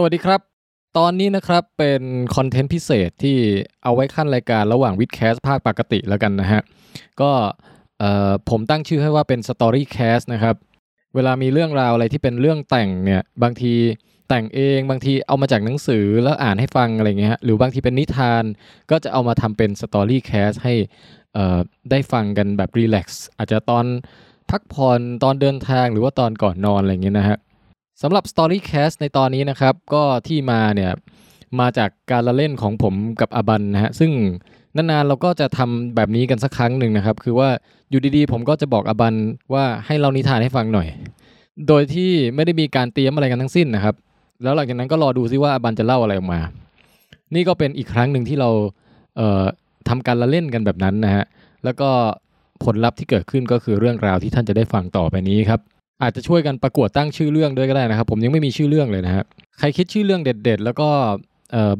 สวัสดีครับ ตอนนี้นะครับเป็นคอนเทนต์พิเศษที่เอาไว้ขั้นรายการระหว่างวิดแคสภาคปกติแล้วกันนะฮะ ก็ผมตั้งชื่อให้ว่าเป็น Story Cast นะครับ เวลามีเรื่องราวอะไรที่เป็นเรื่องแต่งเนี่ยบางทีแต่งเองบางทีเอามาจากหนังสือแล้วอ่านให้ฟังอะไรเงี้ยฮะหรือบางทีเป็นนิทานก็จะเอามาทำเป็น Story Cast ให้ได้ฟังกันแบบรีแลกซ์อาจจะตอนพักผ่อนตอนเดินทางหรือว่าตอนก่อนนอนอะไรเงี้ยนะฮะ สำหรับ Storycast ในตอนนี้นะครับ ก็ที่มาเนี่ยมาจากการละเล่นของผมกับอบันนะฮะซึ่งนานๆเราก็จะทำแบบนี้กันสักครั้งหนึ่งนะครับ คือว่าอยู่ดีๆ ผมก็จะบอกอบันว่าให้เรานิทานให้ฟังหน่อย โดยที่ไม่ได้มีการเตรียมอะไรกันทั้งสิ้นนะครับ แล้วหลังจากนั้นก็รอดูซิว่าอบันจะเล่าอะไรออกมา นี่ก็เป็นอีกครั้งหนึ่งที่เราเอ่อทำการละเล่นกันแบบนั้นนะฮะแล้วก็ผลลัพธ์ที่เกิดขึ้นก็คือเรื่องราวที่ท่านจะได้ฟังต่อไปนี้ครับ อาจจะช่วยกันประกวดตั้งชื่อเรื่องด้วยก็ได้นะครับ ผมยังไม่มีชื่อเรื่องเลยนะฮะใครคิดชื่อเรื่องเด็ด ๆ แล้วก็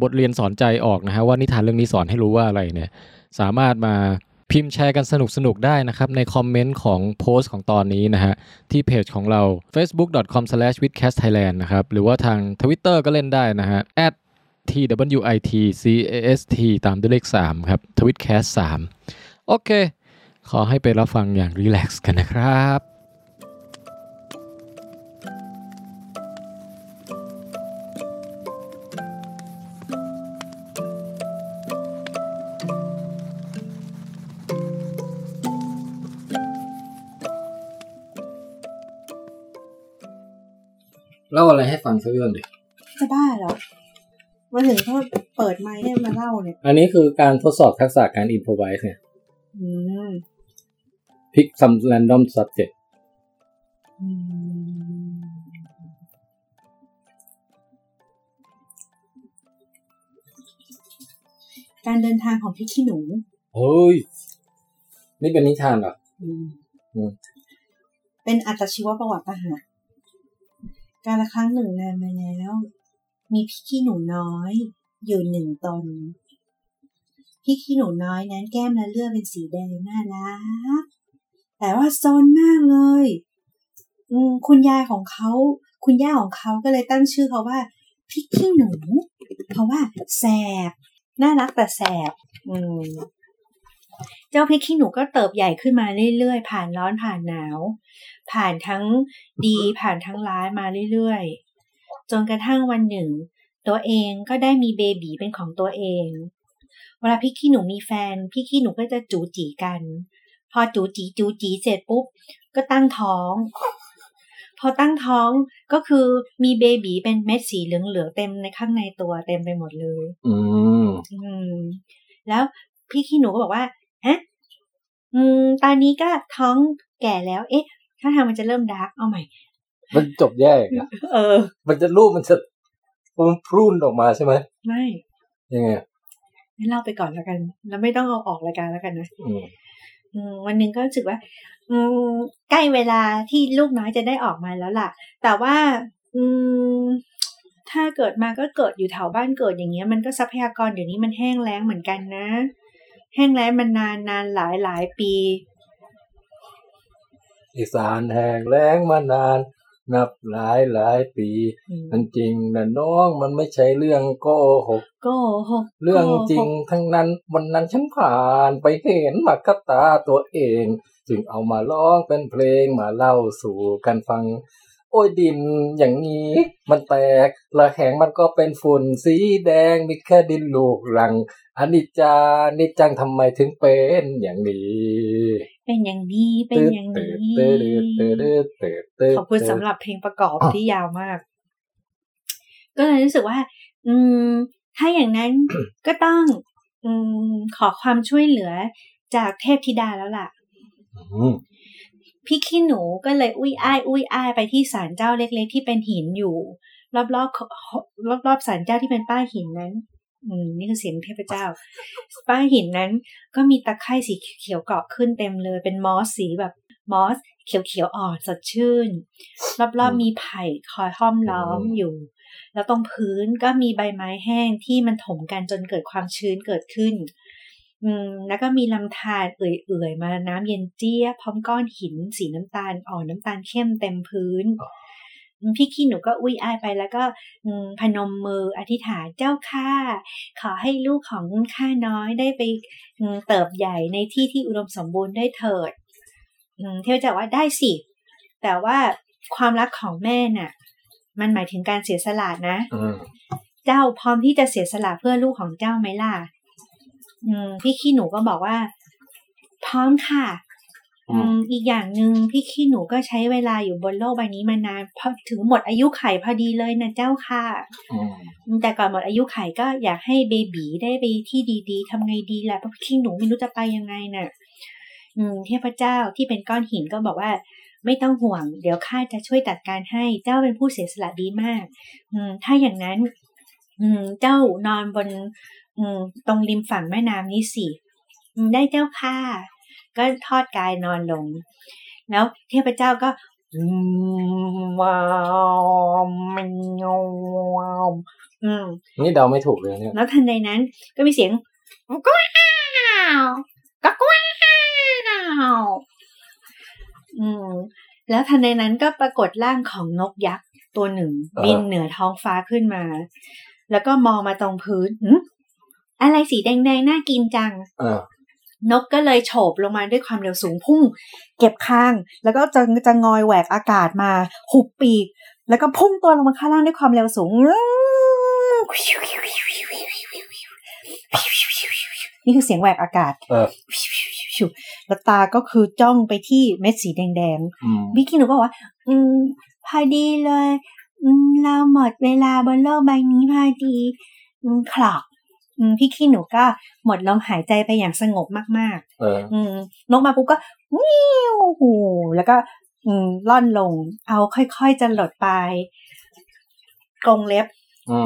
บทเรียนสอนใจออกนะฮะว่านิทานเรื่องนี้สอนให้รู้ว่าอะไรเนี่ย สามารถมาพิมพ์แชร์กันสนุกๆได้นะครับ ในคอมเมนต์ของโพสต์ของตอนนี้นะฮะ ที่เพจของเรา facebook.com/withcastthailand นะครับ หรือว่าทาง Twitter ก็เล่นได้นะฮะ @twitcast ตามด้วยเลข 3 ครับ twitcast 3 โอเค ขอให้ไปรับฟังอย่างรีแลกซ์กันนะครับ เล่าอะไรให้ฟังสักเรื่องดิจะบ้าเหรอมาถึงก็เปิดไมค์ให้มาเล่าเนี่ย อันนี้คือการทดสอบทักษะการ improvise เนี่ยอืม pick some random subject อืมการเดินทางของพี่ขี้หนู เฮ้ย นี่เป็นนิทานเหรอ อืมอืมเป็นอัตชีวประวัติปะหะ การละครั้งหนึ่งนานมาแล้ว มีพี่ขี้หนูน้อย อยู่หนึ่งตน พี่ขี้หนูน้อยนั้นแก้มและเลือดเป็นสีแดงน่ารัก แต่ว่าซนมากเลยอืมคุณยายของเขาคุณย่าของเขาก็เลยตั้งชื่อเขาว่าพี่ขี้หนู เพราะว่าแสบน่ารักแต่แสบ อืม เจ้าพริกขี้หนูก็เติบใหญ่ขึ้นมาเรื่อยๆ ผ่านร้อนผ่านหนาว ผ่านทั้งดีผ่านทั้งร้ายมาเรื่อยๆ จนกระทั่งวันหนึ่ง ตัวเองก็ได้มีเบบีเป็นของตัวเอง เวลาพี่ขี้หนูมีแฟนพี่ขี้หนูก็จะจูจีกัน พอจูจีจูจีเสร็จปุ๊บ ก็ตั้งท้อง พอตั้งท้องก็คือมีเบบีเป็นเม็ดสีเหลืองๆเต็มในข้างในตัวเต็มไปหมดเลย อืมอืมแล้วพี่ขี้หนูก็บอกว่า ฮะอืมตอนนี้ก็ท้องแก่แล้ว เอ๊ะถ้าทางมันจะเริ่มดาร์กเอาใหม่ มันจบแย่อีกอะเออ มันจะรูปมันจะมันพรุ่นออกมาใช่ไหมไม่ยังไงงั้นเล่าไปก่อนแล้วกัน แล้วไม่ต้องเอาออกรายการแล้วกันนะอืมอืมวันหนึ่งก็รู้สึกว่า อืมใกล้เวลาที่ลูกน้อยจะได้ออกมาแล้วล่ะ แต่ว่า อืม ถ้าเกิดมาก็เกิดอยู่แถวบ้านเกิดอย่างเงี้ย มันก็ทรัพยากรเดี๋ยวนี้มันแห้งแล้งเหมือนกันนะ แห้งแล้งมันนานนานหลายหลายปี อีสานแห้งแล้งมานาน นับหลายหลายปีอืมมันจริงนะน้องมันไม่ใช่เรื่องโกหกโกหกเรื่องจริงโกหกทั้งนั้นวันนั้นฉันผ่านไปเห็นมากับตาตัวเอง จึงเอามาร้องเป็นเพลงมาเล่าสู่กันฟัง โอ้ยดินอย่างนี้ มันแตกละแหงมันก็เป็นฝุ่นสีแดงมีแค่ดินลูกรังอนิจจานิจจังทำไมถึงเป็นอย่างนี้ เป็นอย่างนี้เป็นอย่างนี้ตืดตืดตืดตืดตืดตืดขอบคุณสำหรับเพลงประกอบที่ยาวมาก ก็เลยรู้สึกว่า อืม ถ้าอย่างนั้นก็ต้อง อืม ขอความช่วยเหลือจากเทพธิดาแล้วล่ะอืม พี่ขี้หนูก็เลยอุ้ยอ้ายอุ้ยอ้ายไปที่ศาลเจ้าเล็ก ๆ ที่เป็นหินอยู่ รอบๆรอบรอบๆศาลเจ้าที่เป็นป้ายหินนั้น อืมนี่คือเสียงเทพเจ้า ป้ายหินนั้น ก็มีตะไคร่สีเขียวเกาะขึ้นเต็มเลย เป็นมอสสีแบบมอสเขียวๆอ่อนสดชื่น รอบๆมีไผ่คอยห้อมล้อมอยู่ แล้วตรงพื้นก็มีใบไม้แห้งที่มันถมกันจนเกิดความชื้นเกิดขึ้น อืมแล้วก็มีลำธารเอื่อยๆ มาน้ำเย็นเจี๊ยบพร้อมก้อนหิน สีน้ำตาลอ่อนน้ำตาลเข้มเต็มพื้น พี่ขี้หนูก็อุ้ยอายไปแล้วก็พนมมืออธิษฐานเจ้าข้าขอให้ลูกของข้าน้อยได้ไปเติบใหญ่ในที่ที่อุดมสมบูรณ์ได้เถิดเทวจะว่าได้สิ แต่ว่าความรักของแม่น่ะ มันหมายถึงการเสียสละนะ เจ้าพร้อมที่จะเสียสละเพื่อลูกของเจ้าไหมล่ะ พี่ขี้หนูก็บอกว่า พร้อมค่ะอีกอย่างหนึ่งพี่ขี้หนูก็ใช้เวลาอยู่บนโลกใบนี้มานานพอถึงหมดอายุไขพอดีเลยนะเจ้าค่ะแต่ก่อนหมดอายุไขก็อยากให้เบบีได้ไปที่ดีๆทำไงดีล่ะเพราะพี่ขี้หนูไม่รู้จะไปยังไงนะ่ะ อืมเทพเจ้าที่เป็นก้อนหินก็บอกว่า ไม่ต้องห่วง เดี๋ยวข้าจะช่วยจัดการให้เจ้าเป็นผู้เสียสละดีมาก อืม ถ้าอย่างนั้น อืม เจ้านอนบน อืม ตรงริมฝั่งแม่น้ำนี้สิได้เจ้าค่ะ ก็ทอดกายนอนลง แล้วเทพเจ้าก็ว้าวมันงมอืม นี่เดาไม่ถูกเลยเนี่ย แล้วทันใดนั้นก็มีเสียงก้าวก็ก้าวอืม แล้วทันใดนั้นก็ปรากฏร่างของนกยักษ์ตัวหนึ่ง บินเหนือท้องฟ้าขึ้นมา แล้วก็มองมาตรงพื้น อะไรสีแดงๆน่ากินจังนกก็เลยโฉบลงมาด้วยความเร็วสูงพุ่ง เก็บข้าง แล้วก็จะจะงอยแหวกอากาศมา หุบปีก แล้วก็พุ่งตัวลงมาข้างล่างด้วยความเร็วสูง นี่คือเสียงแหวกอากาศแล้วตาก็คือจ้องไปที่เม็ดสีแดงๆบิกกี้หนูก็ว่า อืม พอดีเลยเราหมดเวลาบนโลกใบนี้พอดีคลอก พี่ขี้หนูก็หมดลมหายใจไปอย่างสงบมากๆเอออืมนกมาปุ๊บก็วิวหูแล้วก็อืมล่อนลง เอาค่อยๆจะหลดไปกรงเล็บ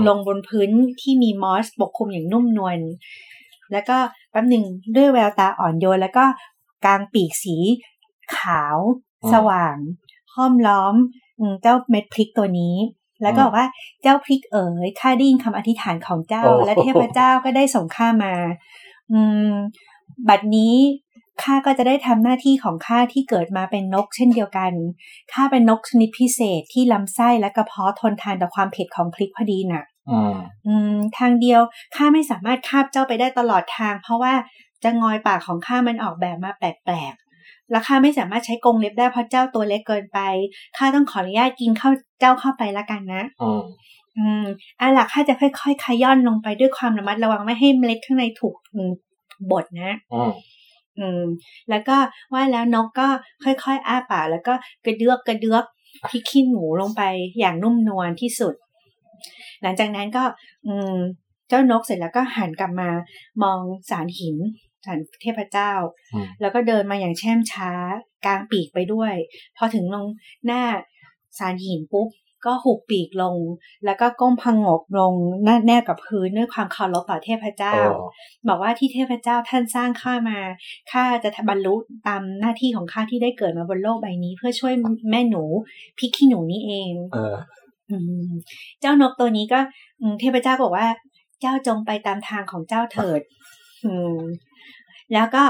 ลงบนพื้นที่มีมอสปกคลุมอย่างนุ่มนวลแล้วก็แป๊บหนึ่งด้วยแววตาอ่อนโยน แล้วก็กลางปีกสีขาว สว่าง ห้อมล้อมเจ้าเม็ดพริกตัวนี้ แล้วก็บอกว่าเจ้าพริกเอ๋ยข้าได้ยินคำอธิษฐานของเจ้า และเทพเจ้าก็ได้ส่งข้ามา อืม บัดนี้ข้าก็จะได้ทำหน้าที่ของข้าที่เกิดมาเป็นนกเช่นเดียวกันข้าเป็นนกชนิดพิเศษที่ลำไส้และกระเพาะทนทานต่อความเผ็ดของพริกพอดีน่ะอืม ทางเดียวข้าไม่สามารถคาบเจ้าไปได้ตลอดทาง เพราะว่าจะงอยปากของข้ามันออกแบบมาแปลก แล้วข้าไม่สามารถใช้กรงเล็บได้เพราะเจ้าตัวเล็กเกินไปข้าต้องขออนุญาตกินเข้าเจ้าเข้าไปละกันนะอืมอืมอะหลักข้าจะค่อยๆขย่อนลงไปด้วยความระมัดระวังไม่ให้เมล็ดข้างในถูกบดนะอืมอืม แล้วก็ว่าแล้วนกก็ค่อยๆอ้าปากแล้วก็กระเดือกกระเดือกพริกขี้หนูลงไปอย่างนุ่มนวลที่สุด หลังจากนั้นก็ อืม เจ้านกเสร็จแล้วก็หันกลับมามองสารหิน สันเทพเจ้า แล้วก็เดินมาอย่างแช่มช้ากลางปีกไปด้วย พอถึงลงหน้าสารหินปุ๊บ ก็หุบปีกลง แล้วก็ก้มพังงกลงหน้าแนบกับพื้นด้วยความเคารพต่อเทพเจ้า บอกว่าที่เทพเจ้าท่านสร้างข้ามาข้าจะบรรลุตามหน้าที่ของข้าที่ได้เกิดมาบนโลกใบนี้ เพื่อช่วยแม่หนูพี่ขี้หนูนี่เองเออเจ้านกตัวนี้ก็เทพเจ้าบอกว่า เจ้าจงไปตามทางของเจ้าเถิด แล้วก็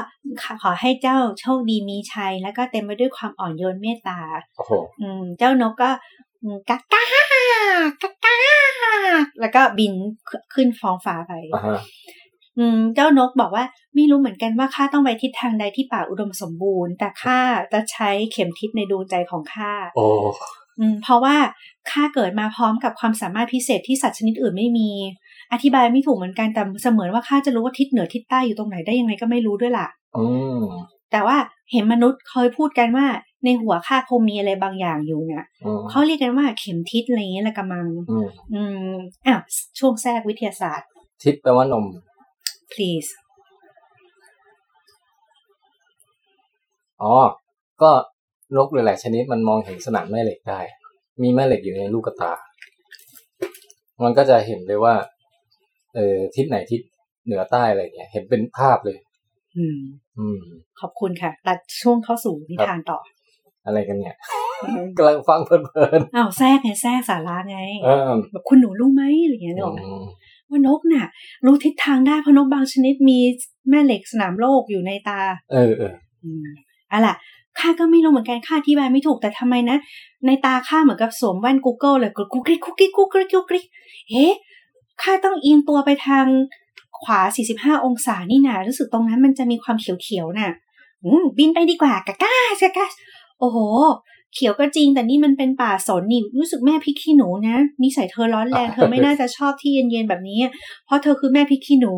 ขอให้เจ้าโชคดีมีชัย แล้วก็เต็มไปด้วยความอ่อนโยนเมตตาอืม เจ้านกก็กักกากักกาแล้วก็บินขึ้นฟองฟ้าไปอืม เจ้านกบอกว่าไม่รู้เหมือนกันว่าข้าต้องไปทิศทางใดที่ป่าอุดมสมบูรณ์ แต่ข้าจะใช้เข็มทิศในดวงใจของข้าโอ้อืม เพราะว่าข้าเกิดมาพร้อมกับความสามารถพิเศษที่สัตว์ชนิดอื่นไม่มี อธิบายไม่ถูกเหมือนกันแต่เสมือนว่าข้าจะรู้ว่าทิศเหนือทิศใต้อยู่ตรงไหนได้ยังไงก็ไม่รู้ด้วยล่ะแต่ว่าเห็นมนุษย์เคยพูดกันว่า ในหัวข้าคงมีอะไรบางอย่างอยู่เนี่ยเขาเรียกกันว่าเข็มทิศอะไรเงี้ยละกำมัง อืมอะช่วงแทรกวิทยาศาสตร์ ทิศแปลว่านม please อ๋อ ก็นกหลายๆชนิดมันมองเห็นสนามแม่เหล็กได้ มีแม่เหล็กอยู่ในลูกตา มันก็จะเห็นเลยว่า เออทิศไหนทิศเหนือใต้อะไรเงี้ยเห็นเป็นภาพเลย อืม อืม ขอบคุณค่ะตัดช่วงเข้าสู่นิทานต่อ อะไรกันเนี่ยกำลังฟังเพลินๆอ้าวแทรกไงแทรกสาระไงแบบคุณหนูรู้ไหมอะไรเงี้ยเนาะว่านกน่ะ รู้ทิศทางได้เพราะนกบางชนิดมีแม่เหล็กสนามโลกอยู่ในตา เออเอออืมอะล่ะข้าก็ไม่รู้เหมือนกันข้าอธิบายไม่ถูกแต่ทำไมนะ ในตาข้าเหมือนกับสวมแว่น Google เลยกดกุ๊กกิ๊กกุ๊กกิ๊กกุ๊กกิ๊กกุ๊กกิ๊กเอ๊ะ ข้าต้องเอียงตัวไปทางขวา 45 องศานี่นะรู้สึกตรงนั้นมันจะมีความเขียวๆน่ะบินไปดีกว่ากะก้ากะก้าโอ้โห เขียวก็จริง แต่นี่มันเป็นป่าสนนี่รู้สึกแม่พริกขี้หนูนะนิสัยเธอร้อนแรงเธอไม่น่าจะชอบที่เย็นๆแบบนี้ เพราะเธอคือแม่พริกขี้หนู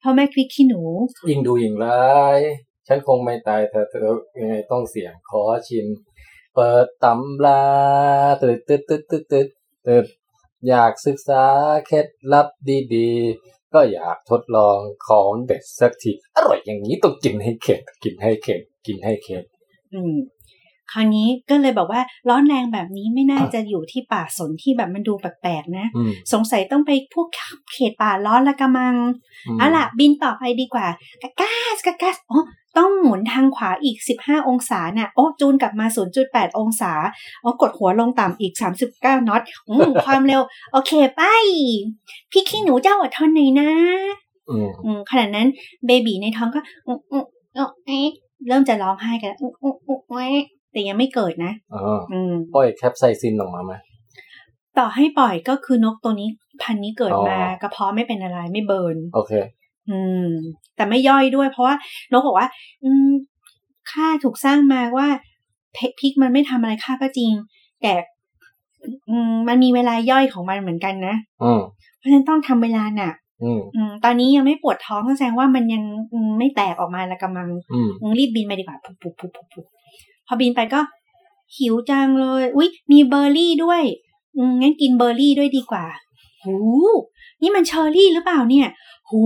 เพราะแม่พริกขี้หนู ยิ่งดูยิ่งร้ายฉันคงไม่ตายเธอเธอยังไงต้องเสี่ยงขอชิม เปิดตำราตึดตึดตึดตึดตึดตึด อยากศึกษาเคล็ดลับดีๆ ก็อยากทดลองของเด็ดสักที อร่อยอย่างนี้ต้องกินให้เข็ดกินให้เข็ดกินให้เข็ดอืม คราวนี้ก็เลยบอกว่าร้อนแรงแบบนี้ไม่น่าจะอยู่ที่ป่าสนที่แบบมันดูแปลกๆนะอืมสงสัยต้องไปพวกเขตป่าร้อนละกะมังมเอาล่ะบินต่อไปดีกว่ากะกาสกะกาสอ๋อต้องหมุนทางขวาอีก 15 องศาน่ะ โอ้ จูนกลับมา 0.8 องศาอ๋อกดหัวลงต่ำอีก 39 น็อตอืมความเร็ว โอเค ไป พี่ขี้หนูเจ้าอดทนหน่อยนะ อืมอืมขณะนั้นเบบีในท้องก็อืมอืมอืมเอ๊ะเริ่มจะร้องไห้กัน แล้วอืมอืมอืมเอ๊ะแต่ยังไม่เกิดนะอ๋ออืมปล่อยแคปไซซินออกมาไหมต่อให้ปล่อยก็คือนกตัวนี้พันธุ์นี้เกิดอ๋อมากระเพาะไม่เป็นอะไรไม่เบิร์นโอเค อืม แต่ไม่ย่อยด้วย เพราะว่านกบอกว่า อืมข้าถูกสร้างมาว่าเพพริกมันไม่ทำอะไรข้าก็จริง แต่อืมมันมีเวลาย่อยของมันเหมือนกันนะอืมเพราะฉะนั้นต้องทำเวลาน่ะอืมอืมตอนนี้ยังไม่ปวดท้องก็แสดงว่ามันยังอืมไม่แตกออกมาและกำลังอืมอืมรีบบินไปดีกว่าปุ๊บปุ๊บปุ๊บปุ๊บปุ๊บพ อบินไปก็ หิวจังเลย อุ๊ย มีเบอร์รี่ด้วยอืมงั้นกินเบอร์รี่ด้วยดีกว่า หู นี่มันเชอร์รี่หรือเปล่าเนี่ย หู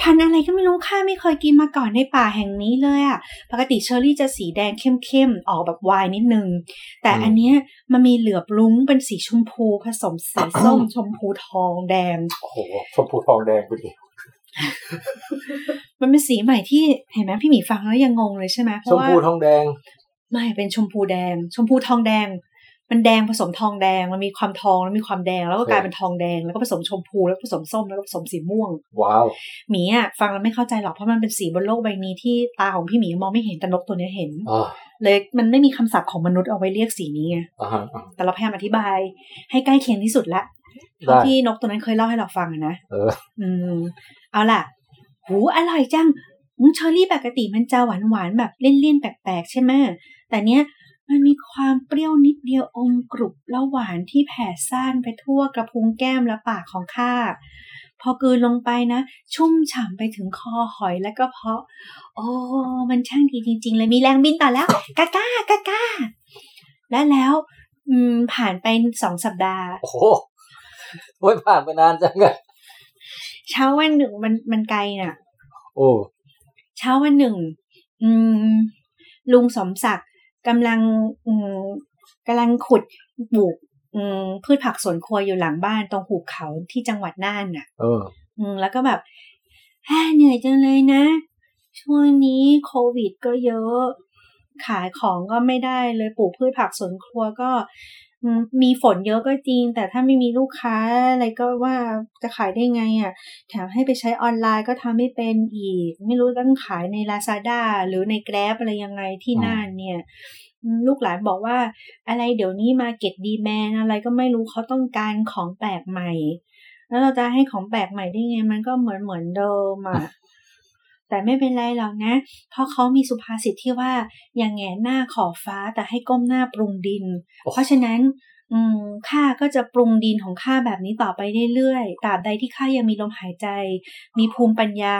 พันธุ์อะไรก็ไม่รู้ข้าไม่เคยกินมาก่อนในป่าแห่งนี้เลยอะปกติเชอร์รี่จะสีแดงเข้มๆ ออกแบบไวน์นิดนึง แต่อันเนี้ยมันมีเหลือบรุ้งเป็นสีชมพูผสมสีส้มชมพูทองแดง โอ้โห ชมพูทองแดงไปดิมันเป็นสีใหม่ที่เห็นไหมพี่หมีฟังแล้วยังงงเลยใช่ไหมเพชราะมว่าพูทองแดง ไม่เป็นชมพูแดง ชมพูทองแดง มันแดงผสมทองแดงมันมีความทองแล้วมีความแดงแล้วก็กลายเป็นทองแดงแล้วก็ผสมชมพูแล้วก็ผสมส้มแล้วก็ผสมสีม่วง ว้าวหมีอะฟังแล้วไม่เข้าใจหรอกเพราะมันเป็นสีบนโลกใบนี้ที่ตาของพี่หมีมองไม่เห็นแต่นกตัวเนี้ยเห็นอ่าเลยมันไม่มีคำศัพท์ของมนุษย์เอาไว้เรียกสีนี้ไงอ่าฮะอ่าแต่เราพยายามอธิบาย ให้ใกล้เคียงที่สุดละเท่าได้ที่นกตัวนั้นเคยเล่าให้เราฟังอะนะเออ อืมเอาล่ะ หูอร่อยจังอืมเชอร์รี่ปกติมันจะหวานหวานๆแบบเลี่ยนๆแปลกๆใช่ไหม แต่เนี้ยมันมีความเปรี้ยวนิดเดียวอมกรุบแล้วหวานที่แผ่ซ่านไปทั่วกระพุ้งแก้มและปากของข้า พอกลืนลงไปนะ ชุ่มฉ่ำไปถึงคอหอยและก็เพาะ โอ้มันช่างดีจริง ๆ เลยมีแรงบินต่อแล้วกาก้ากาก้าและแล้วอืมผ่านไปสองสัปดาห์ โอ้โหโอ้ยผ่านไปนานจังอะเช้าวันหนึ่งมันมันไกลน่ะ โอ้เช้าวันหนึ่ง อืมลุงสมศักดิ์ กำลังอืมกำลังขุดปลูกอืมพืชผักสวนครัวอยู่หลังบ้านตรงหุบเขาที่จังหวัดน่านน่ะเอออืมแล้วก็แบบฮ่าเหนื่อยจังเลยนะ ช่วงนี้โควิดก็เยอะ ขายของก็ไม่ได้เลยปลูกพืชผักสวนครัวก็อื มมีฝนเยอะก็จริง แต่ถ้าไม่มีลูกค้าอะไรก็ว่าจะขายได้ไงอะ่ะ แถมให้ไปใช้ออนไลน์ก็ทำไม่เป็นอีก ไม่รู้ต้องขายใน Lazada หรือใน Grab อะไรยังไงที่อืมน่านเนี่ยอืมลูกหลานบอกว่า อะไรเดี๋ยวนี้มาเก็ตดีแมนอะไรก็ไม่รู้เขาต้องการของแปลกใหม่ แล้วเราจะให้ของแปลกใหม่ได้ไง มันก็เหมือนเหมือนเดิมอะ แต่ไม่เป็นไรหรอกนะ เพราะเขามีสุภาษิตที่ว่าอย่างแหงนหน้าขอบฟ้าแต่ให้ก้มหน้าปรุงดิน เพราะฉะนั้นอืมข้าก็จะปรุงดินของข้าแบบนี้ต่อไปเรื่อยๆตราบใดที่ข้ายังมีลมหายใจ มีภูมิปัญญา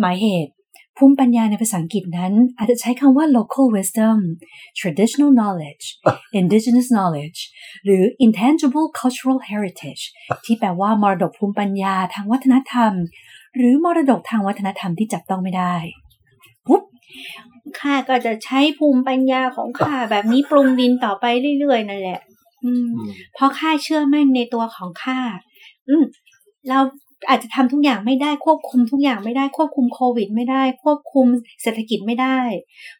หมายเหตุ ภูมิปัญญาในภาษาอังกฤษนั้น อาจจะใช้คำว่า local wisdom traditional knowledge indigenous knowledge หรือ intangible cultural heritage ที่แปลว่ามรดกภูมิปัญญาทางวัฒนธรรม หรือมรดกทางวัฒนธรรมที่จับต้องไม่ได้ปุ๊บข้าก็จะใช้ภูมิปัญญาของข้าแบบนี้ปรุงดินต่อไปเรื่อยๆนั่นแหละ อืมอืมเพราะข้าเชื่อมั่นในตัวของข้าอืมเราอาจจะทำทุกอย่างไม่ได้ควบคุมทุกอย่างไม่ได้ควบคุมโควิด ไม่ได้ ควบคุมเศรษฐกิจไม่ได้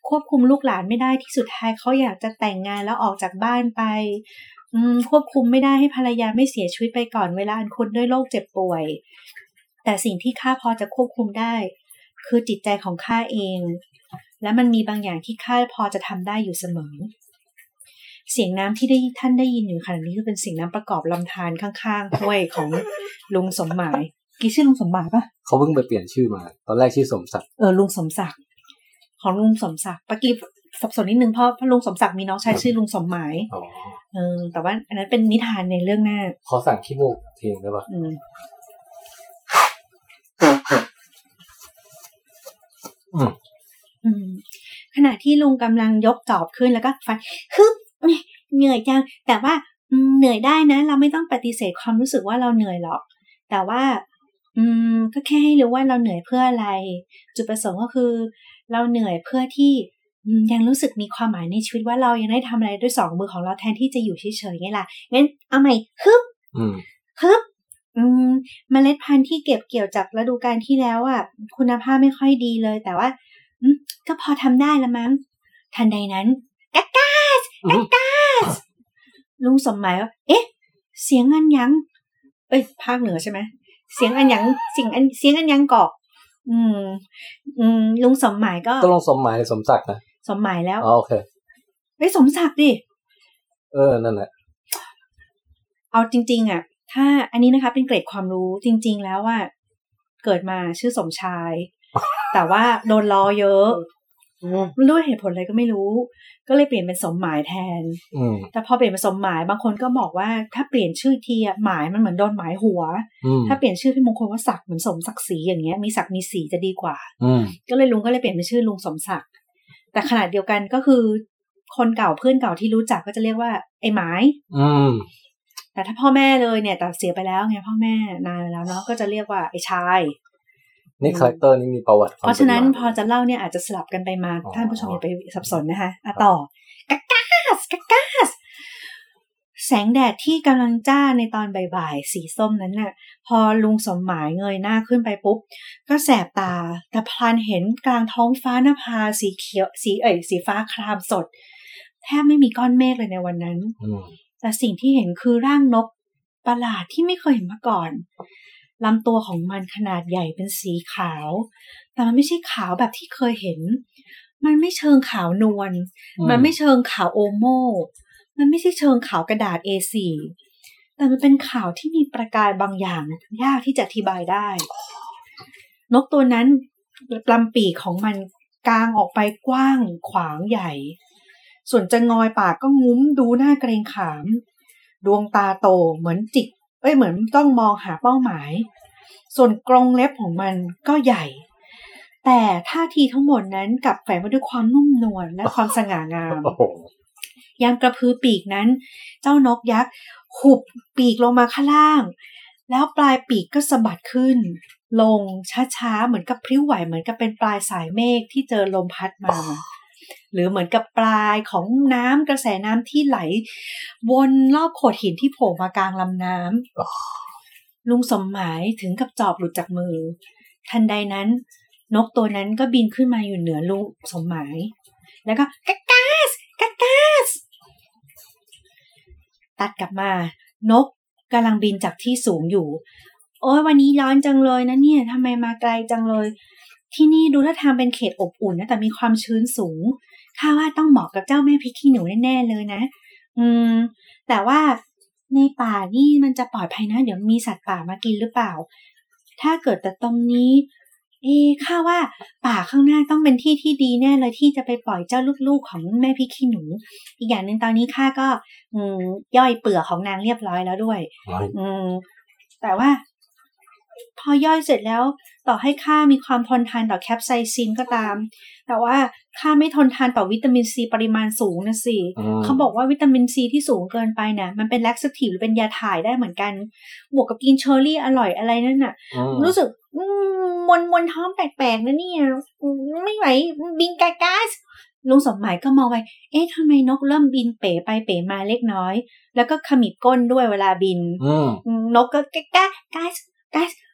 ควบคุมลูกหลานไม่ได้ที่สุดท้ายเขาอยากจะแต่งงานแล้วออกจากบ้านไปอืมควบคุมไม่ได้ให้ภรรยาไม่เสียชีวิตไปก่อนเวลาอันคนด้วยโรคเจ็บป่วย แต่สิ่งที่ข้าพอจะควบคุมได้ คือจิตใจของข้าเอง และมันมีบางอย่างที่ข้าพอจะทำได้อยู่เสมอ เสียงน้ำที่ได้ท่านได้ยินอยู่ขณะนี้ก็เป็นเสียงน้ำประกอบลำธารข้างๆห้วยของลุงสมหมายกี่ชื่อลุงสมหมายปะเขาเพิ่งไปเปลี่ยนชื่อมา ตอนแรกชื่อสมศักดิ์เออลุงสมศักดิ์ของลุงสมศักดิ์ปกี้สับสนนิดนึงเพราะเพราะลุงสมศักดิ์มีน้องชายชื่อลุงสมหมายอ๋อเออแต่ว่าอันนั้นเป็นนิทานในเรื่องหน้าขอสั่งขี้มูกทีนึงได้ปะ อืม อืม อืม ขณะที่ลุงกำลังยกจอบขึ้นแล้วก็ฟันฮึบเหนื่อยจังแต่ว่าอืมเหนื่อยได้นะ เราไม่ต้องปฏิเสธความรู้สึกว่าเราเหนื่อยหรอก แต่ว่า อืม ก็แค่ให้รู้ว่าเราเหนื่อยเพื่ออะไร จุดประสงค์ก็คือ เราเหนื่อยเพื่อที่อืมยังรู้สึกมีความหมายในชีวิตว่าเรายังได้ทำอะไรด้วยสองมือของเราแทนที่จะอยู่เฉยๆไงล่ะงั้นเอาใหม่ฮึบอืมฮึบอืม เมล็ดพันธุ์ที่เก็บเกี่ยวจากฤดูกาลที่แล้วอะ คุณภาพไม่ค่อยดีเลยแต่ว่าอืมก็พอทำได้ละมั้ง ทันใดนั้นกักกาสกักกาสลุงสมหมายว่าเอ๊ะ เสียงอันยังเอ้ยภาคเหนือใช่ไหมเสียงอันยังเสียงอันเสียงอันยังกอกอืม อืม ลุงสมหมายก็ต้องลงสมหมายหรือสมศักดิ์นะสมหมายแล้วอ๋อโอเคเฮ้ยสมศักดิ์ดิเออนั่นแหละเอาจริง ๆ อะ ถ้าอันนี้นะคะเป็นเกร็ดความรู้จริง ๆ แล้วว่าเกิดมาชื่อสมชาย แต่ว่าโดนล้อเยอะไม่รู้เหตุผลอะไรก็ไม่รู้ ก็เลยเปลี่ยนเป็นสมหมายแทนอืมแต่พอเปลี่ยนเป็นสมหมายบางคนก็บอกว่าถ้าเปลี่ยนชื่อทีอะหมายมันเหมือนโดนหมายหัวอืมถ้าเปลี่ยนชื่อพี่มงคลว่าศักดิ์เหมือนสมศักดิ์ศรีอย่างเงี้ยมีศักดิ์มีศรีจะดีกว่าอืมก็เลยลุงก็เลยเปลี่ยนเป็นชื่อลุงสมศักดิ์แต่ขนาดเดียวกันก็คือ คนเก่าเพื่อนเก่าที่รู้จักก็จะเรียกว่า ไอ้หมายอืม แต่ถ้าพ่อแม่เลยเนี่ย แต่เสียไปแล้วไงพ่อแม่นานแล้วเนาะก็จะเรียกว่าไอ้ชายนี่คาแรคเตอร์นี่มีประวัติควมเพราะฉะนั้นป็มพอจะเล่าเนี่ยอาจจะสลับกันไปมาอ๋อท่านผู้ชมอย่าไปสับสนนะคะอะต่อกักกาสกักกาสแสงแดดที่กำลังจ้าในตอนบ่ายๆ สีส้มนั้นน่ะ พอลุงสมหมายเงยหน้าขึ้นไปปุ๊บ ก็แสบตา แต่พลันเห็นกลางท้องฟ้านภาสีเขียว สีเอ่ยสีฟ้าครามสด แทบไม่มีก้อนเมฆเลยในวันนั้นอืม แต่สิ่งที่เห็นคือร่างนกประหลาดที่ไม่เคยเห็นมาก่อนลำตัวของมันขนาดใหญ่เป็นสีขาว แต่มันไม่ใช่ขาวแบบที่เคยเห็น มันไม่เชิงขาวนวล มันไม่เชิงขาวโอโม มันไม่ใช่เชิงขาวกระดาษ A4 แต่มันเป็นขาวที่มีประกายบางอย่างยากที่จะอธิบายได้ นกตัวนั้นลำปีกของมันกางออกไปกว้างขวางใหญ่ ส่วนจะงอยปากก็งุ้มดูหน้าเกรงขาม ดวงตาโตเหมือนจิก เอ้ยเหมือนต้องมองหาเป้าหมาย ส่วนกรงเล็บของมันก็ใหญ่ แต่ท่าทีทั้งหมดนั้นกลับแฝงไปด้วยความนุ่มนวลและความสง่างามโอ้โหยามกระพือปีกนั้น เจ้านกยักษ์หุบปีกลงมาข้างล่าง แล้วปลายปีกก็สะบัดขึ้น ลงช้าๆ เหมือนกับพริ้วไหวเหมือนกับเป็นปลายสายเมฆที่เจอลมพัดมา หรือเหมือนกับปลายของน้ำกระแสน้ำที่ไหล วนรอบโขดหินที่โผล่มากลางลำน้ำลุงสมหมายถึงกับจอบหลุดจากมือ ทันใดนั้น นกตัวนั้นก็บินขึ้นมาอยู่เหนือลุงสมหมาย แล้วก็กักกาสกักกาสตัดกลับมา นกกำลังบินจากที่สูงอยู่ โอ้ยวันนี้ร้อนจังเลยนะเนี่ยทำไมมาไกลจังเลย ที่นี่ดูท่าทางเป็นเขตอบอุ่นนะแต่มีความชื้นสูง ข้าว่าต้องเหมาะกับเจ้าแม่พริกขี้หนูแน่ๆเลยนะ อืม แต่ว่าในป่านี่มันจะปลอดภัยนะ เดี๋ยวมีสัตว์ป่ามากินหรือเปล่า ถ้าเกิดแต่ตรงนี้ เอ๊ะข้าว่าป่าข้างหน้าต้องเป็นที่ที่ดีแน่เลยที่จะไปปล่อยเจ้าลูกๆของแม่พริกขี้หนู อีกอย่างหนึ่งตอนนี้ข้าก็ อืมย่อยเปลือกของนางเรียบร้อยแล้วด้วย อืมแต่ว่า พอย่อยเสร็จแล้วต่อให้ข้ามีความทนทานต่อแคปไซซินก็ตาม แต่ว่าข้าไม่ทนทานต่อวิตามินซีปริมาณสูงนะสิอืมเขาบอกว่าวิตามินซีที่สูงเกินไปเนี่ยมันเป็น laxative หรือเป็นยาถ่ายได้เหมือนกัน บวกกับกินเชอร์รี่อร่อยอะไรนั่นน่ะอืมรู้สึกอืมมวนมวนท้องแปลกๆนะเนี่ยอืมไม่ไหวบินกากาสลุงสมหมายก็มองไป เอ๊ะทำไมนกเริ่มบินเป๋ไปเป๋มาเล็กน้อย แล้วก็ขมิบก้นด้วยเวลาบินอืมนกก็กากากาสกาสเ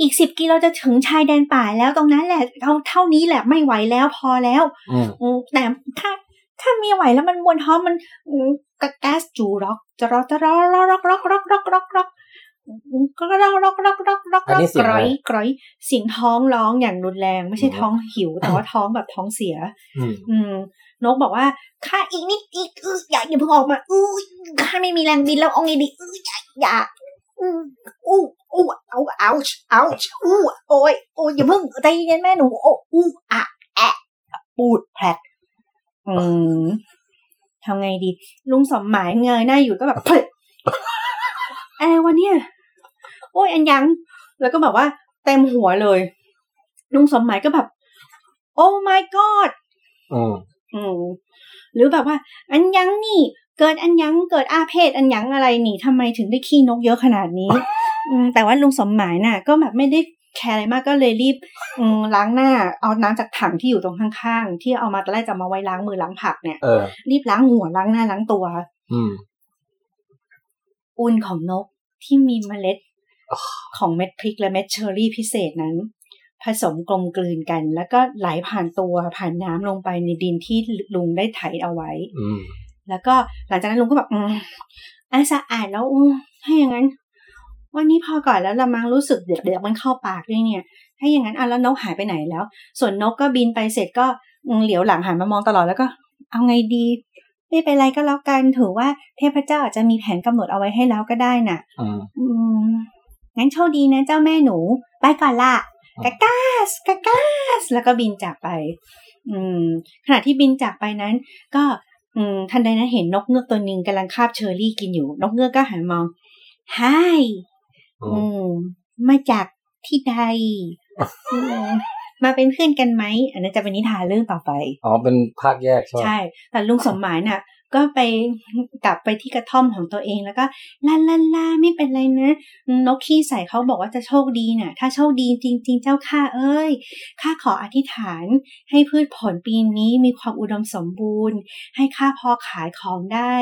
อีกสิบกิโลจะถึงชายแดนป่าแล้วตรงนั้นแหละเท่าเท่านี้แหละไม่ไหวแล้วพอแล้วอแต่ถ้าถ้ามีไหวแล้วมันวนท้องมันกระแกสจูร็อกจะร็อกจะร็อกร็อกร็อกร็อกร็อกร็อกรอก็ร็อกร็อกร็อกร็อกร็อกรอกกรอยกรอยสิ่งท้องร้องอย่างรุนแรง ไม่ใช่ท้องหิว แต่ว่าท้องแบบท้องเสีย อืมนกบอกว่าข้าอีกนิดอีกอย่าอย่าเพิ่งออกมาอู้ข้าไม่มีแรงบินแล้วเอาไงดีอย่าอย่า อู้อู้อู้เอาเอาเอาอู้โอ้ยโอ้ยอย่าเพิ่งใจเย็นแม่หนูโอ้อู้อะแอะปูดแผลดอืมทำไงดี ลุงสมหมายเงยหน้าอยู่ก็แบบเฮ้ยอะไรวะเนี่ย โอ้ยอันยัง แล้วก็แบบว่าเต็มหัวเลย ลุงสมหมายก็แบบ โอ้ my god อืมอืมหรือแบบว่า อันยังนี่ เกิดอันยังเกิดอาเพศอันยังอะไรนี่ทำไมถึงได้ขี้นกเยอะขนาดนี้อืมแต่ว่าลุงสมหมายน่ะ ก็แบบไม่ได้แคร์อะไรมากก็เลยรีบอืมล้างหน้าเอาน้ำจากถังที่อยู่ตรงข้างๆที่เอามาตอนแรกจะเอามาไว้ล้างมือล้างผักเนี่ยเออรีบล้างหัวล้างหน้าล้างตัว อืมอุนของนกที่มีเมล็ดของเม็ดพริกและเม็ดเชอร์รี่พิเศษนั้น ผสมกลมกลืนกัน แล้วก็ไหลผ่านตัวผ่านน้ำลงไปในดินที่ลุงได้ไถเอาไว้อืม แล้วก็หลังจากนั้นลุงก็แบบอืมอันสะอาดแล้วอืมถ้าอย่างนั้น วันนี้พอก่อนแล้วละมั้งรู้สึกเดี๋ยวๆมันเข้าปากด้วยเนี่ย ถ้าอย่างนั้นอะแล้วนกหายไปไหนแล้ว ส่วนนกก็บินไปเสร็จก็อืมเหลียวหลังหันมามองตลอดแล้วก็ เอาไงดี ไม่เป็นไรก็แล้วกันถือว่าเทพเจ้าอาจจะมีแผนกำหนดเอาไว้ให้แล้วก็ได้น่ะอืมอืมงั้นโชคดีนะเจ้าแม่หนู ไปก่อนละอืมกากาสกากาสแล้วก็บินจากไป อืมขณะที่บินจากไปนั้น ก็ อืมทันใดนั้นเห็นนกเงือกตัวหนึ่งกำลังคาบเชอร์รี่กินอยู่ นกเงือกก็หันมองไฮอือืมมมาจากที่ใดอืมมาเป็นเพื่อนกันไหม อันนั้นจะเป็นนิทานเรื่องต่อไป อ๋อ เป็นภาคแยกใช่ไหมใช่แต่ลุงสมหมายน่ะ ก็ไปกลับไปที่กระท่อมของตัวเองแล้วก็ลาลาลาไม่เป็นไรนะ นกขี้ใส่เขาบอกว่าจะโชคดีน่ะ ถ้าโชคดีจริง ๆ เจ้าข้าเอ้ยข้าขออธิษฐานให้พืชผลปีนี้มีความอุดมสมบูรณ์ ให้ข้าพอขายของได้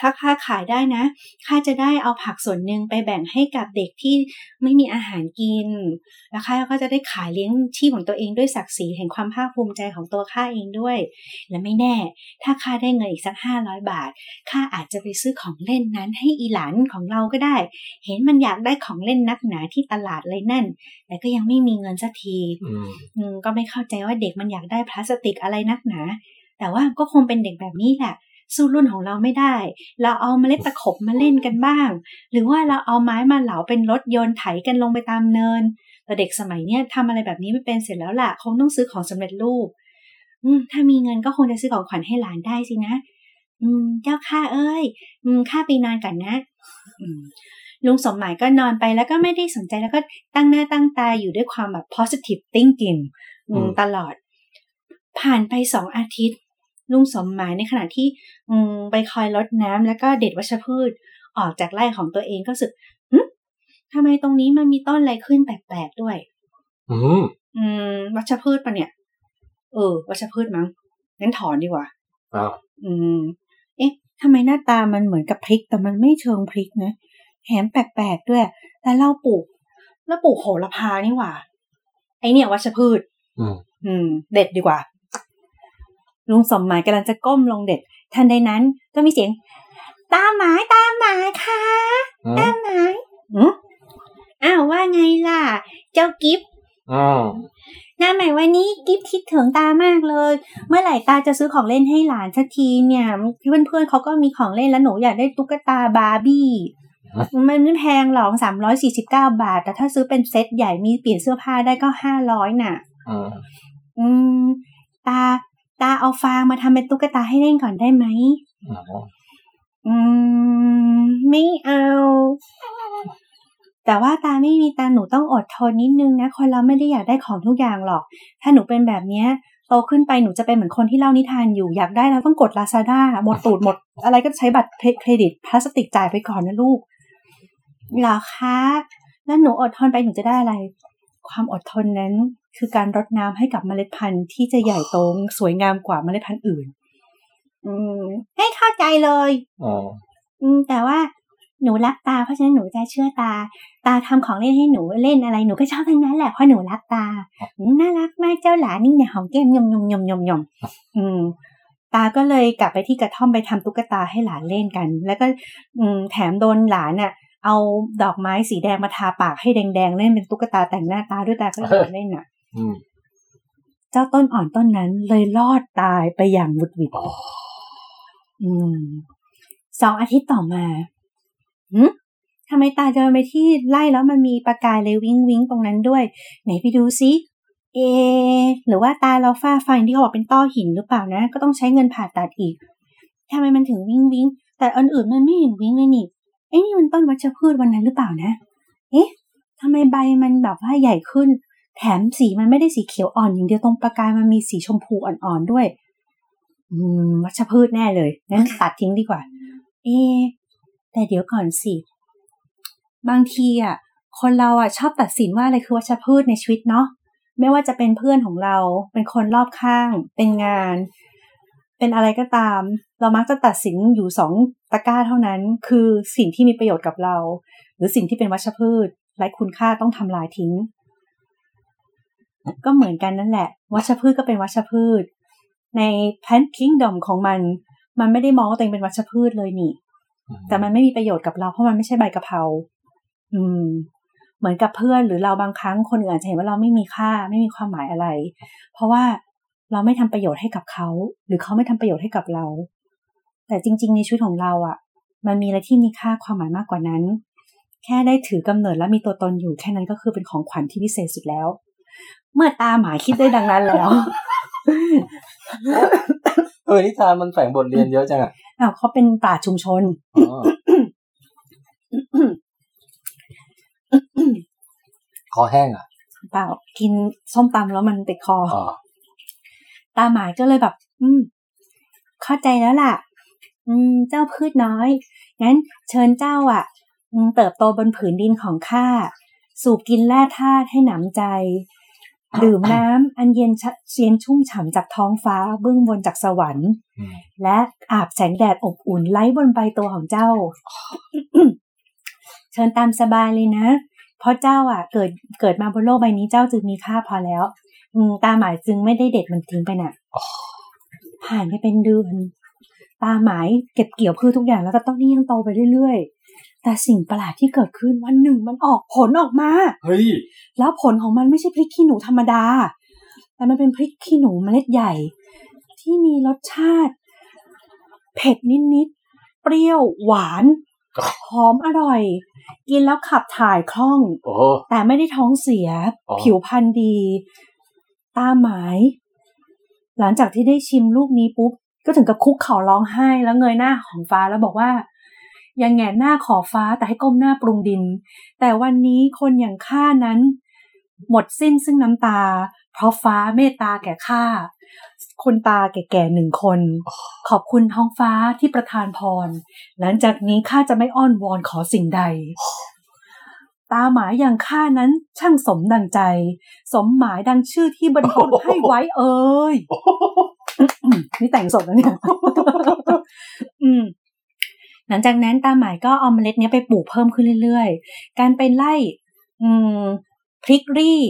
ถ้าข้าขายได้นะข้าจะได้เอาผักส่วนหนึ่งไปแบ่งให้กับเด็กที่ไม่มีอาหารกิน แล้วข้าก็จะได้ขายเลี้ยงชีพของตัวเองด้วยศักดิ์ศรีแห่งความภาคภูมิใจของตัวข้าเองด้วย และไม่แน่ ถ้าข้าได้เงินอีกสักห้าร้อยบาทข้าอาจจะไปซื้อของเล่นนั้นให้อีหลานของเราก็ได้ เห็นมันอยากได้ของเล่นนักหนาที่ตลาดเลยนั่น แต่ก็ยังไม่มีเงินสักทีอืมอืมก็ไม่เข้าใจว่าเด็กมันอยากได้พลาสติกอะไรนักหนา แต่ว่าก็คงเป็นเด็กแบบนี้แหละ สู้รุ่นของเราไม่ได้ เราเอาเมล็ดตะขบมาเล่นกันบ้าง หรือว่าเราเอาไม้มาเหลาเป็นรถยนต์ไถกันลงไปตามเนิน แต่เด็กสมัยเนี้ยทำอะไรแบบนี้ไม่เป็นเสร็จแล้วล่ะคงต้องซื้อของสำเร็จรูป อืม ถ้ามีเงินก็คงจะซื้อของขวัญให้หลานได้สินะ อืม เจ้าข้าเอ้ย อืมข้าไปนอนก่อนนะอืมลุงสมหมายก็นอนไปแล้วก็ไม่ได้สนใจแล้วก็ตั้งหน้าตั้งตาอยู่ด้วยความแบบ positive thinking อืมตลอด ผ่านไปสองอาทิตย์ ลุงสมหมายในขณะที่อืมไปคอยรดน้ำแล้วก็เด็ดวัชพืชออกจากไร่ของตัวเองก็รู้สึกหึทำไมตรงนี้มันมีต้นอะไรขึ้นแปลกๆด้วย อืมอืมวัชพืชปะเนี่ย เออ วัชพืชมั้งงั้นถอนดีกว่าอ้าวอืม เอ๊ะทำไมหน้าตามันเหมือนกับพริก แต่มันไม่เชิงพริกนะแถมแปลกๆด้วยแล้วเราปลูก แล้วปลูกโหระพานี่หว่า ไอเนี่ย วัชพืช อืมอืมเด็ดดีกว่า ลุงสมหมายกำลังจะก้มลงเด็ด ทันใดนั้นก็มีเสียง ตามหมายตามหมายค่ะอืตามมหมายอืมอ้าวว่าไงล่ะ เจ้ากิฟอืมงานใหม่วันนี้กิฟคิดถึงตามากเลย เมื่อไหร่ตาจะซื้อของเล่นให้หลานสักทีเนี่ย เพื่อนเพื่อนๆเขาก็มีของเล่นแล้วหนูอยากได้ตุ๊กตาบาร์บี้มันไม่แพงหรอกสามร้อยสี่สิบเก้าบาท แต่ถ้าซื้อเป็นเซตใหญ่มีเปลี่ยนเสื้อผ้าได้ก็ห้าร้อยน่ะอืมอืมตา ตาเอาฟางมาทำเป็นตุ๊กตาให้เล่นก่อนได้ไหมอืมอืม ไม่เอา แต่ว่าตาไม่มีตาหนูต้องอดทนนิดนึงนะ คนเราไม่ได้อยากได้ของทุกอย่างหรอก ถ้าหนูเป็นแบบเนี้ยโตขึ้นไปหนูจะเป็นเหมือนคนที่เล่านิทานอยู่ อยากได้แล้วต้องกดลาซาด้าหมดตูดหมด อะไรก็ใช้บัตรเครดิตพลาสติกจ่ายไปก่อนนะลูก เหรอคะ แล้วหนูอดทนไปหนูจะได้อะไร ความอดทนนั้น คือการรดน้ำให้กับเมล็ดพันธุ์ที่จะใหญ่โตสวยงามกว่าเมล็ดพันธุ์อื่น อืม ให้เข้าใจเลยอืมอืม แต่ว่าหนูรักตาเพราะฉะนั้นหนูจะเชื่อตา ตาทำของเล่นให้หนูเล่นอะไรหนูก็ชอบทั้งนั้นแหละเพราะหนูรักตาอืมน่ารักมากเจ้าหลานนี่เนี่ยหอมแก้มยมยมยมยมยมอืม ตาก็เลยกลับไปที่กระท่อมไปทำตุ๊กตาให้หลานเล่นกัน แล้วก็ อืม แถมโดนหลานอะ เอาดอกไม้สีแดงมาทาปากให้แดงๆเล่นเป็นตุ๊กตาแต่งหน้าตาด้วยตาก็เล่นน่ะอืมเจ้าต้นอ่อนต้นนั้นเลยรอดตายไปอย่างหวุดหวิดอ๋ออืมสองอาทิตย์ต่อมาหืมทำไมตาเดินไปที่ไล่แล้วมันมีประกายเลยวิ้งวิ้งตรงนั้นด้วย ไหนไปดูซิเอะหรือว่าตาเราฝ้าฟันที่เขาบอกเป็นต้อหินหรือเปล่านะ ก็ต้องใช้เงินผ่าตัดอีกทำไมมันถึงวิ้งวิ้งแต่อันอื่นมันไม่เห็นวิ้งเลยนี่ เอ้นี่มันต้นวัชพืชวันนั้นหรือเปล่านะ เอ๊ะทำไมใบมันแบบว่าใหญ่ขึ้น แถมสีมันไม่ได้สีเขียวอ่อนอย่างเดียวตรงประกายมันมีสีชมพูอ่อนๆด้วย อืม วัชพืชแน่เลยงั้นตัดทิ้งดีกว่า เอะแต่เดี๋ยวก่อนสิ บางทีอะ คนเราอะชอบตัดสินว่าอะไรคือวัชพืชในชีวิตเนาะไม่ว่าจะเป็นเพื่อนของเรา เป็นคนรอบข้าง เป็นงาน เป็นอะไรก็ตาม เรามักจะตัดสินอยู่สองตะกร้าเท่านั้น คือสิ่งที่มีประโยชน์กับเรา หรือสิ่งที่เป็นวัชพืชไร้คุณค่าต้องทำลายทิ้ง ก็เหมือนกันนั่นแหละ วัชพืชก็เป็นวัชพืช ในแพนคิงดอมของมัน มันไม่ได้มองว่าตัวเองเป็นวัชพืชเลยนี่แต่มันไม่มีประโยชน์กับเราเพราะมันไม่ใช่ใบกะเพราอืม เหมือนกับเพื่อนหรือเราบางครั้งคนอื่นอาจจะเห็นว่าเราไม่มีค่า ไม่มีความหมายอะไร เพราะว่า เราไม่ทำประโยชน์ให้กับเขา หรือเขาไม่ทำประโยชน์ให้กับเรา แต่จริง ๆ ในชีวิตของเราอะ มันมีอะไรที่มีค่าความหมายมากกว่านั้น แค่ได้ถือกำเนิดและมีตัวตนอยู่แค่นั้นก็คือเป็นของขวัญที่พิเศษสุดแล้ว เมื่อตาหมายคิดได้ดังนั้นแล้วเออนิทานมันแฝงบทเรียนเยอะจังอะอ้าวเขาเป็นปราชญ์ชุมชนอ๋อคอแห้งอะเปล่ากินส้มตำแล้วมันติดคออ๋อ ตาหมายก็เลยแบบ อืม เข้าใจแล้วล่ะ อืม เจ้าพืชน้อย งั้นเชิญเจ้าอะเติบโตบนผืนดินของข้า สูบกินแร่ธาตุให้หนำใจ ดื่มน้ำอันเย็นเย็นชุ่มฉ่ำจากท้องฟ้าเบื้องบนจากสวรรค์ และอาบแสงแดดอบอุ่นไล้บนใบตัวของเจ้า เชิญตามสบายเลยนะ เพราะเจ้าอะ เกิดเกิดมาบนโลกใบนี้เจ้าจึงมีค่าพอแล้ว ตาหมายจึงไม่ได้เด็ดมันทิ้งไปน่ะผ่านไปเป็นเดือนตาหมายเก็บเกี่ยวพืชทุกอย่างแล้วก็ต้นนี้ยังโตไปเรื่อยๆ แต่สิ่งประหลาดที่เกิดขึ้นวันหนึ่งมันออกผลออกมา เฮ้ย แล้วผลของมันไม่ใช่พริกขี้หนูธรรมดา แต่มันเป็นพริกขี้หนูเมล็ดใหญ่ ที่มีรสชาติ เผ็ดนิดๆ เปรี้ยวหวาน หอมอร่อย กินแล้วขับถ่ายคล่องโอ้แต่ไม่ได้ท้องเสียอ๋อผิวพรรณดี ตาหมาย หลังจากที่ได้ชิมลูกนี้ปุ๊บ ก็ถึงกับคุกเข่าร้องไห้แล้วเงยหน้าของฟ้าแล้วบอกว่า ยังแงนหน้าขอฟ้าแต่ให้ก้มหน้าปรุงดิน แต่วันนี้คนอย่างข้านั้น หมดสิ้นซึ่งน้ำตา เพราะฟ้าเมตตาแก่ข้าคนตาแก่ๆหนึ่งคน ขอบคุณท้องฟ้าที่ประทานพร หลังจากนี้ข้าจะไม่อ้อนวอนขอสิ่งใด ตาหมายอย่างข้านั้นช่างสมดังใจ สมหมายดังชื่อที่บรรพบุรุษให้ไว้เอ่ยอืมนี่แต่งสดแล้วเนี่ยอืมหลังจากนั้นตาหมายก็เอาเมล็ดเนี้ยไปปลูกเพิ่มขึ้นเรื่อยๆ การไปไล่ อืมพริกรี่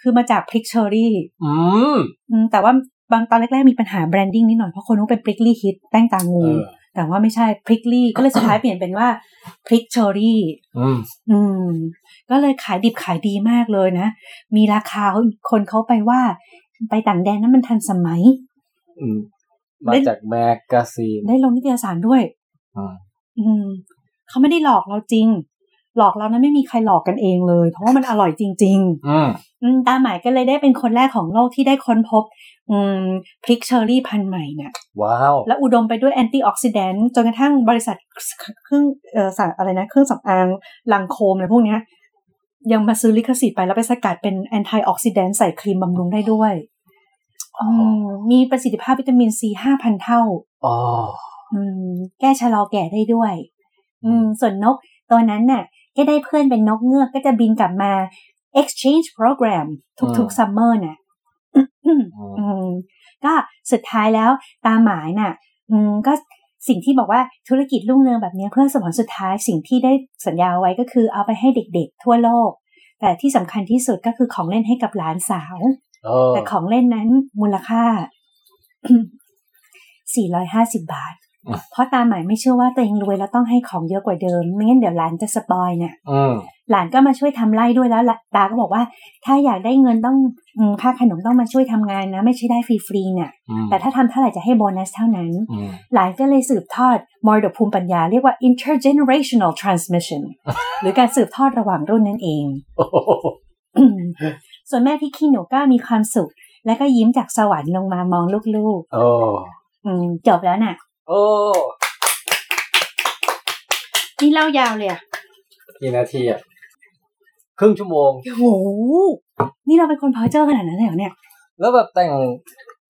คือมาจากพริกเชอรี่ อืมอืมแต่ว่าบางตอนแรกๆมีปัญหาแบรนดิ้งนิดหน่อยเพราะคนนู้นเป็นพริกลี่ฮิตแป้งตาเองูอ แต่ว่าไม่ใช่พริกลี่ก็เลยสุดท้ายเปลี่ยนเป็นว่าพริกเชอรี่อืมอืม ก็เลยขายดิบขายดีมากเลยนะ มีราคาคนเขาไปว่า ไปต่างแดนนั้นมันทันสมัยอืมมาจาก magazine ได้ลงนิตยสารด้วยอืมอืมเขาไม่ได้หลอกเราจริง หลอกเรานั้นไม่มีใครหลอกกันเองเลย เพราะว่ามันอร่อยจริงๆอืมอืม ตาหมายก็เลยได้เป็นคนแรกของโลกที่ได้ค้นพบอืมพริกเชอร์รี่พันธุ์ใหม่เนี่ยว้าวและอุดมไปด้วย antioxidant จนกระทั่งบริษัทเครื่องเอ่อสารอะไรนะเครื่องสำอางLancôme อะไรพวกเนี้ยยังมาซื้อลิขสิทธิ์ไปแล้วไปสกัดเป็น antioxidant ใส่ครีมบำรุงได้ด้วยอืมมีประสิทธิภาพวิตามินซีห้าพันเท่าอ๋ออืมแก้ชะลอแก่ได้ด้วย อืม ส่วนนกตัวนั้นน่ะก็ได้เพื่อนเป็นนกเงือกก็จะบินกลับมา exchange program ทุกๆ summer น่ะอืมอืมก็สุดท้ายแล้วตาหมายน่ะอืมก็สิ่งที่บอกว่าธุรกิจรุ่งเรืองแบบนี้เพื่อสมผลสุดท้ายสิ่งที่ได้สัญญาเอาไว้ก็คือเอาไปให้เด็กๆทั่วโลก แต่ที่สำคัญที่สุดก็คือของเล่นให้กับหลานสาวเออแต่ของเล่นนั้นมูลค่า 450 บาทอะเพราะตาหมายไม่เชื่อว่าตัวเองรวยแล้วต้องให้ของเยอะกว่าเดิม ไม่งั้นเดี๋ยวหลานจะสปอยเนี่ยอืม หลานก็มาช่วยทำไร่ด้วยแล้วละตาก็บอกว่า ถ้าอยากได้เงินต้องอืมค่าขนมต้องมาช่วยทำงานนะ ไม่ใช่ได้ฟรีๆเนี่ยอืมแต่ถ้าทำเท่าไหร่จะให้โบนัสเท่านั้นอืมหลานก็เลยสืบทอดมรดกภูมิปัญญา เรียกว่า intergenerational transmission หรือการสืบทอดระหว่างรุ่นนั่นเองโอ้โหส่วนแม่พี่ขี้หนูก็มีความสุข และก็ยิ้มจากสวรรค์ลงมามองลูกโอ้ๆอืมจบแล้วน่ะ โอ้นี่เล่ายาวเลยอะกี่นาทีอะ ครึ่งชั่วโมงโอ้โหนี่เราเป็นคนเพ้อเจ้อขนาดนั้นเลยเหรอเนี่ย แล้วแบบแต่ง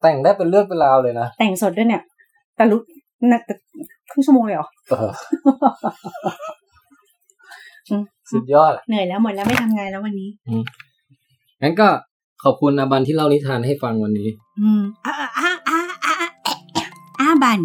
แต่งได้เป็นเรื่องเป็นราวเลยนะ แต่งสดด้วยเนี่ย แต่รู้นะแต่ครึ่งชั่วโมงเลยเหรอเอออืมสุดยอดอะเหนื่อยแล้วหมดแล้วไม่ทำงานแล้ววันนี้งั้นก็ขอบคุณอาบันที่เล่านิทานให้ฟังวันนี้ อืมอ่าอ่าอ่าอ่าอ่าบัน